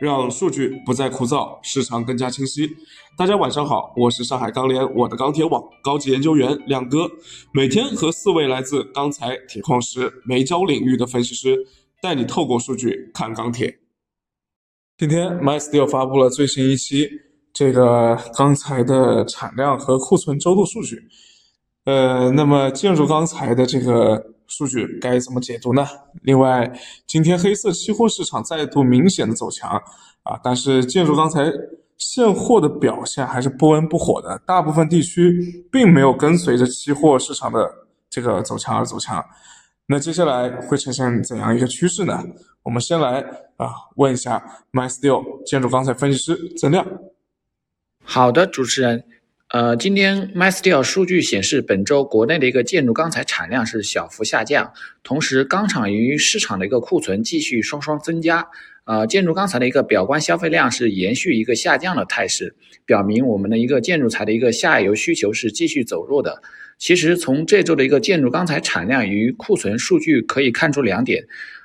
让数据不再枯燥，市场更加清晰。大家晚上好，我是上海钢联我的钢铁网高级研究员亮哥，每天和四位来自钢材、铁矿石、煤焦领域的分析师，带你透过数据看钢铁。今天 MySteel 发布了最新一期这个钢材的产量和库存周度数据。呃，那么建筑钢材的这个数据该怎么解读呢？另外，今天黑色期货市场再度明显的走强啊，但是建筑钢材现货的表现还是不温不火的，大部分地区并没有跟随着期货市场的这个走强而走强。那接下来会呈现怎样一个趋势呢？我们先来啊问一下 MySteel 建筑钢材分析师曾亮。好的，主持人。呃，今天 MySteel 数据显示，本周国内的一个建筑钢材产量是小幅下降，同时钢厂与市场的一个库存继续双双增加。呃，建筑钢材的一个表观消费量是延续一个下降的态势，表明我们的一个建筑材的一个下游需求是继续走弱的。其实从这周的一个建筑钢材产量与库存数据可以看出两点。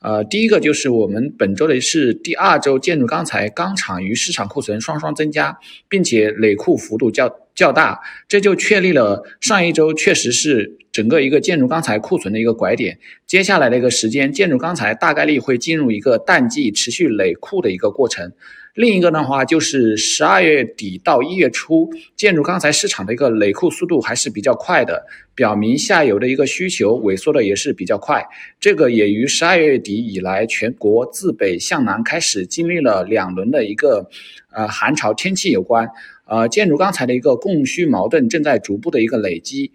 呃，第一个就是我们本周的是第二周建筑钢材钢厂与市场库存双双增加，并且累库幅度较较大，这就确立了上一周确实是整个一个建筑钢材库存的一个拐点。接下来的一个时间，建筑钢材大概率会进入一个淡季、持续累库的一个过程。另一个的话，就是十二月底到一月初，建筑钢材市场的一个累库速度还是比较快的，表明下游的一个需求萎缩的也是比较快。这个也与十二月底以来全国自北向南开始经历了两轮的一个呃寒潮天气有关。呃，建筑钢材的一个供需矛盾正在逐步的一个累积。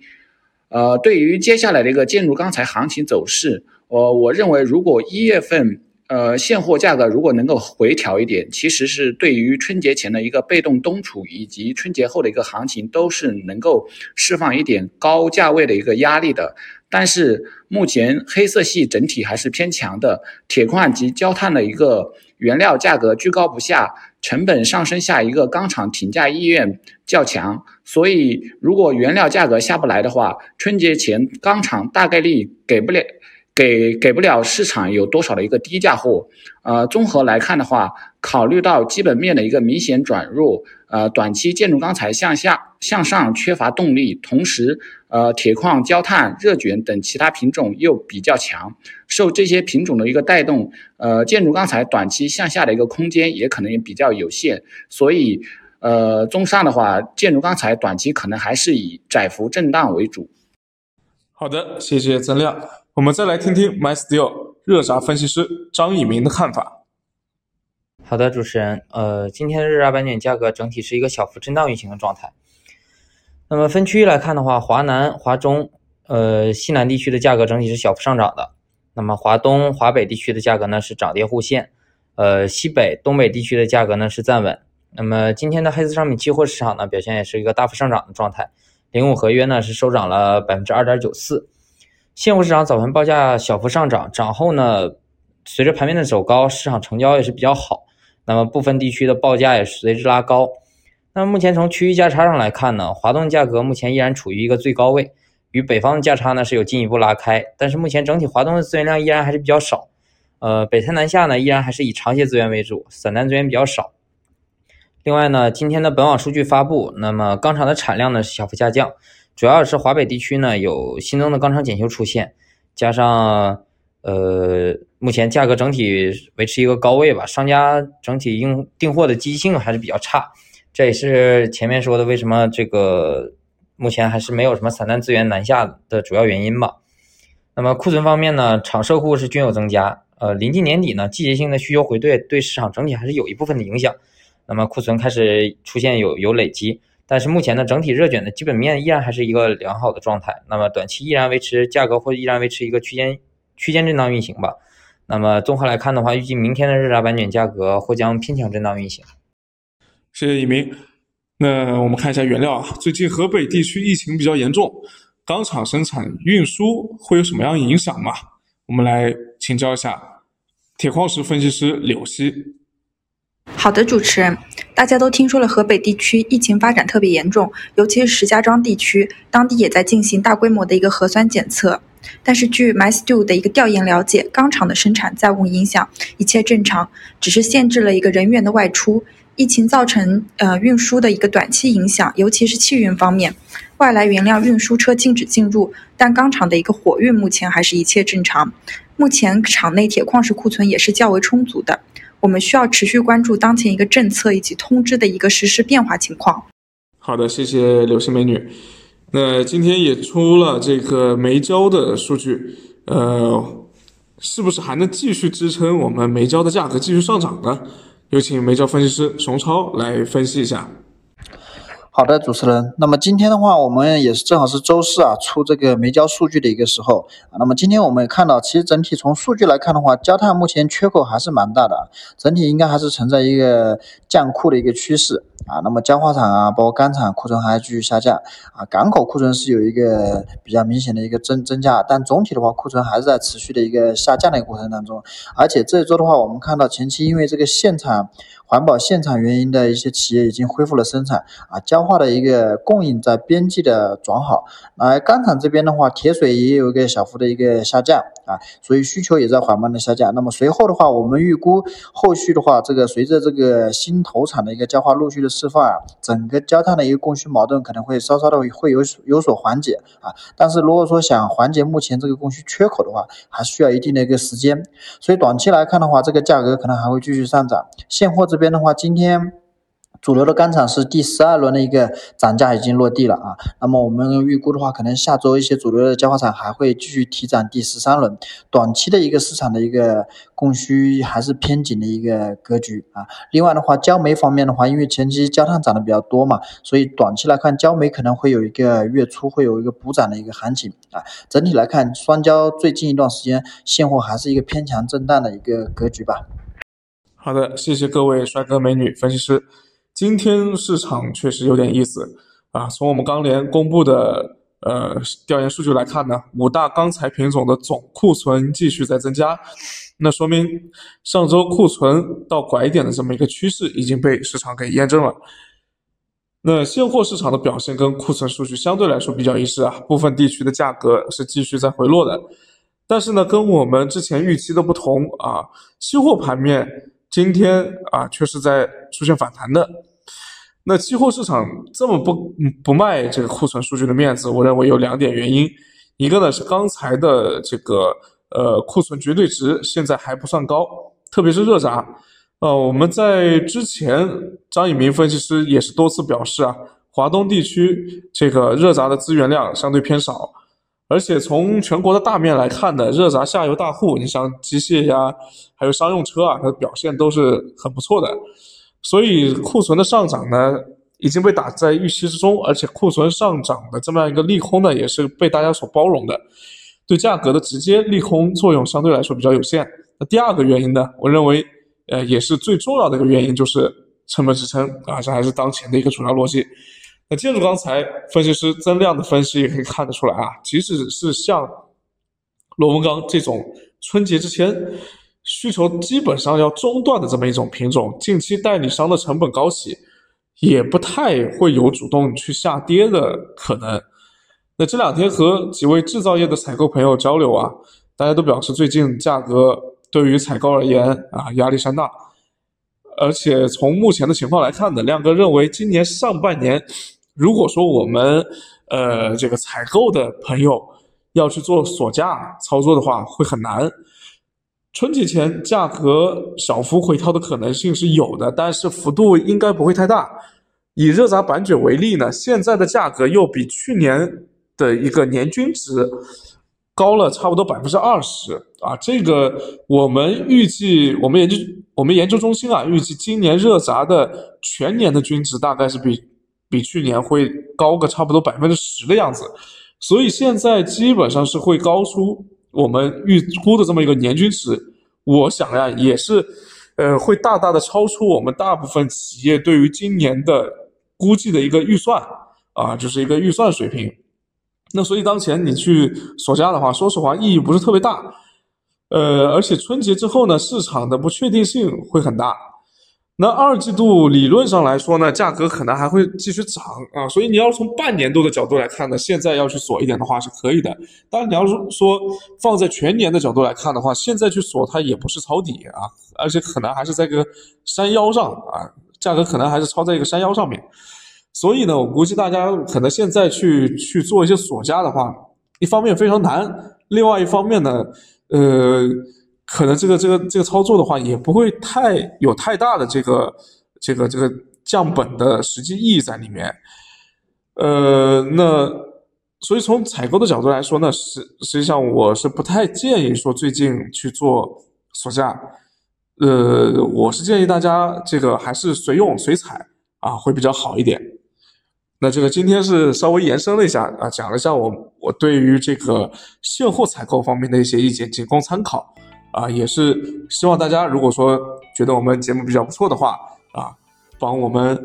呃，对于接下来的一个建筑钢材行情走势，我我认为如果一月份。呃，现货价格如果能够回调一点，其实是对于春节前的一个被动冬储以及春节后的一个行情，都是能够释放一点高价位的一个压力的。但是目前黑色系整体还是偏强的，铁矿及焦炭的一个原料价格居高不下，成本上升下，一个钢厂停价意愿较强。所以如果原料价格下不来的话，春节前钢厂大概率给不了。给给不了市场有多少的一个低价货，呃，综合来看的话，考虑到基本面的一个明显转弱，呃，短期建筑钢材向下向上缺乏动力，同时，呃，铁矿、焦炭、热卷等其他品种又比较强，受这些品种的一个带动，呃，建筑钢材短期向下的一个空间也可能也比较有限，所以，呃，综上的话，建筑钢材短期可能还是以窄幅震荡为主。好的，谢谢曾亮。我们再来听听 MySteel 热轧分析师张以明的看法。好的，主持人，呃，今天的热轧板卷价格整体是一个小幅震荡运行的状态。那么分区域来看的话，华南、华中、呃西南地区的价格整体是小幅上涨的。那么华东、华北地区的价格呢是涨跌互现，呃西北、东北地区的价格呢是站稳。那么今天的黑色商品期货市场呢表现也是一个大幅上涨的状态，零五合约呢是收涨了百分之二点九四。现货市场早盘报价小幅上涨，涨后呢，随着盘面的走高，市场成交也是比较好。那么部分地区的报价也随之拉高。那目前从区域价差上来看呢，华东价格目前依然处于一个最高位，与北方的价差呢是有进一步拉开。但是目前整体华东的资源量依然还是比较少。呃，北三南下呢依然还是以长协资源为主，散单资源比较少。另外呢，今天的本网数据发布，那么钢厂的产量呢是小幅下降。主要是华北地区呢有新增的钢厂检修出现，加上呃目前价格整体维持一个高位吧，商家整体应订货的积极性还是比较差，这也是前面说的为什么这个目前还是没有什么散单资源南下的主要原因吧。那么库存方面呢，厂设库是均有增加，呃临近年底呢，季节性的需求回退对市场整体还是有一部分的影响，那么库存开始出现有有累积。但是目前呢，整体热卷的基本面依然还是一个良好的状态。那么短期依然维持价格或依然维持一个区间区间震荡运行吧。那么综合来看的话，预计明天的热轧板卷价格或将偏强震荡运行。谢谢一鸣。那我们看一下原料啊，最近河北地区疫情比较严重，钢厂生产运输会有什么样影响吗？我们来请教一下铁矿石分析师柳溪。好的，主持人，大家都听说了河北地区疫情发展特别严重，尤其是石家庄地区，当地也在进行大规模的一个核酸检测。但是据 MyStew 的一个调研了解，钢厂的生产暂无影响，一切正常，只是限制了一个人员的外出。疫情造成呃运输的一个短期影响，尤其是汽运方面，外来原料运输车禁止进入，但钢厂的一个货运目前还是一切正常。目前厂内铁矿石库存也是较为充足的。我们需要持续关注当前一个政策以及通知的一个实时变化情况。好的，谢谢刘星美女。那今天也出了这个煤焦的数据，呃，是不是还能继续支撑我们煤焦的价格继续上涨呢？有请煤焦分析师熊超来分析一下。好的，主持人。那么今天的话，我们也是正好是周四啊，出这个煤焦数据的一个时候啊。那么今天我们也看到，其实整体从数据来看的话，焦炭目前缺口还是蛮大的，整体应该还是存在一个降库的一个趋势啊。那么焦化厂啊，包括钢厂库存还继续下降啊，港口库存是有一个比较明显的一个增增加，但总体的话，库存还是在持续的一个下降的一个过程当中。而且这一周的话，我们看到前期因为这个限产。环保现场原因的一些企业已经恢复了生产啊，焦化的一个供应在边际的转好。来钢厂这边的话，铁水也有一个小幅的一个下降啊，所以需求也在缓慢的下降。那么随后的话，我们预估后续的话，这个随着这个新投产的一个焦化陆续的释放啊，整个焦炭的一个供需矛盾可能会稍稍的会有有所缓解啊。但是如果说想缓解目前这个供需缺口的话，还需要一定的一个时间。所以短期来看的话，这个价格可能还会继续上涨。现货这。边的话，今天主流的钢厂是第十二轮的一个涨价已经落地了啊。那么我们预估的话，可能下周一些主流的焦化厂还会继续提涨第十三轮。短期的一个市场的一个供需还是偏紧的一个格局啊。另外的话，焦煤方面的话，因为前期焦炭涨的比较多嘛，所以短期来看，焦煤可能会有一个月初会有一个补涨的一个行情啊。整体来看，双焦最近一段时间现货还是一个偏强震荡的一个格局吧。好的，谢谢各位帅哥美女分析师。今天市场确实有点意思啊。从我们钢联公布的呃调研数据来看呢，五大钢材品种的总库存继续在增加，那说明上周库存到拐点的这么一个趋势已经被市场给验证了。那现货市场的表现跟库存数据相对来说比较一致啊，部分地区的价格是继续在回落的，但是呢，跟我们之前预期的不同啊，期货盘面。今天啊，却是在出现反弹的。那期货市场这么不不卖这个库存数据的面子，我认为有两点原因。一个呢是钢材的这个呃库存绝对值现在还不算高，特别是热轧。呃，我们在之前张以明分析师也是多次表示啊，华东地区这个热轧的资源量相对偏少。而且从全国的大面来看呢，热轧下游大户，你像机械呀，还有商用车啊，它的表现都是很不错的。所以库存的上涨呢，已经被打在预期之中，而且库存上涨的这么样一个利空呢，也是被大家所包容的，对价格的直接利空作用相对来说比较有限。那第二个原因呢，我认为，呃，也是最重要的一个原因，就是成本支撑啊，这还是当前的一个主要逻辑。那建筑钢材分析师增量的分析也可以看得出来啊，即使是像螺纹钢这种春节之前需求基本上要中断的这么一种品种，近期代理商的成本高企，也不太会有主动去下跌的可能。那这两天和几位制造业的采购朋友交流啊，大家都表示最近价格对于采购而言啊压力山大，而且从目前的情况来看呢，亮哥认为今年上半年。如果说我们呃这个采购的朋友要去做锁价操作的话，会很难。春节前价格小幅回调的可能性是有的，但是幅度应该不会太大。以热轧板卷为例呢，现在的价格又比去年的一个年均值高了差不多百分之二十啊！这个我们预计，我们研究我们研究中心啊，预计今年热轧的全年的均值大概是比。比去年会高个差不多百分之十的样子，所以现在基本上是会高出我们预估的这么一个年均值。我想呀，也是，呃，会大大的超出我们大部分企业对于今年的估计的一个预算啊，就是一个预算水平。那所以当前你去锁价的话，说实话意义不是特别大，呃，而且春节之后呢，市场的不确定性会很大。那二季度理论上来说呢，价格可能还会继续涨啊，所以你要从半年度的角度来看呢，现在要去锁一点的话是可以的。当然，你要是说放在全年的角度来看的话，现在去锁它也不是抄底啊，而且可能还是在个山腰上啊，价格可能还是抄在一个山腰上面。所以呢，我估计大家可能现在去去做一些锁价的话，一方面非常难，另外一方面呢，呃。可能这个这个这个操作的话，也不会太有太大的这个这个这个降本的实际意义在里面。呃，那所以从采购的角度来说呢，实实际上我是不太建议说最近去做锁价。呃，我是建议大家这个还是随用随采啊，会比较好一点。那这个今天是稍微延伸了一下啊，讲了一下我我对于这个现货采购方面的一些意见，仅供参考。啊，也是希望大家，如果说觉得我们节目比较不错的话，啊，帮我们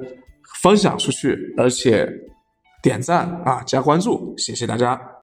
分享出去，而且点赞啊，加关注，谢谢大家。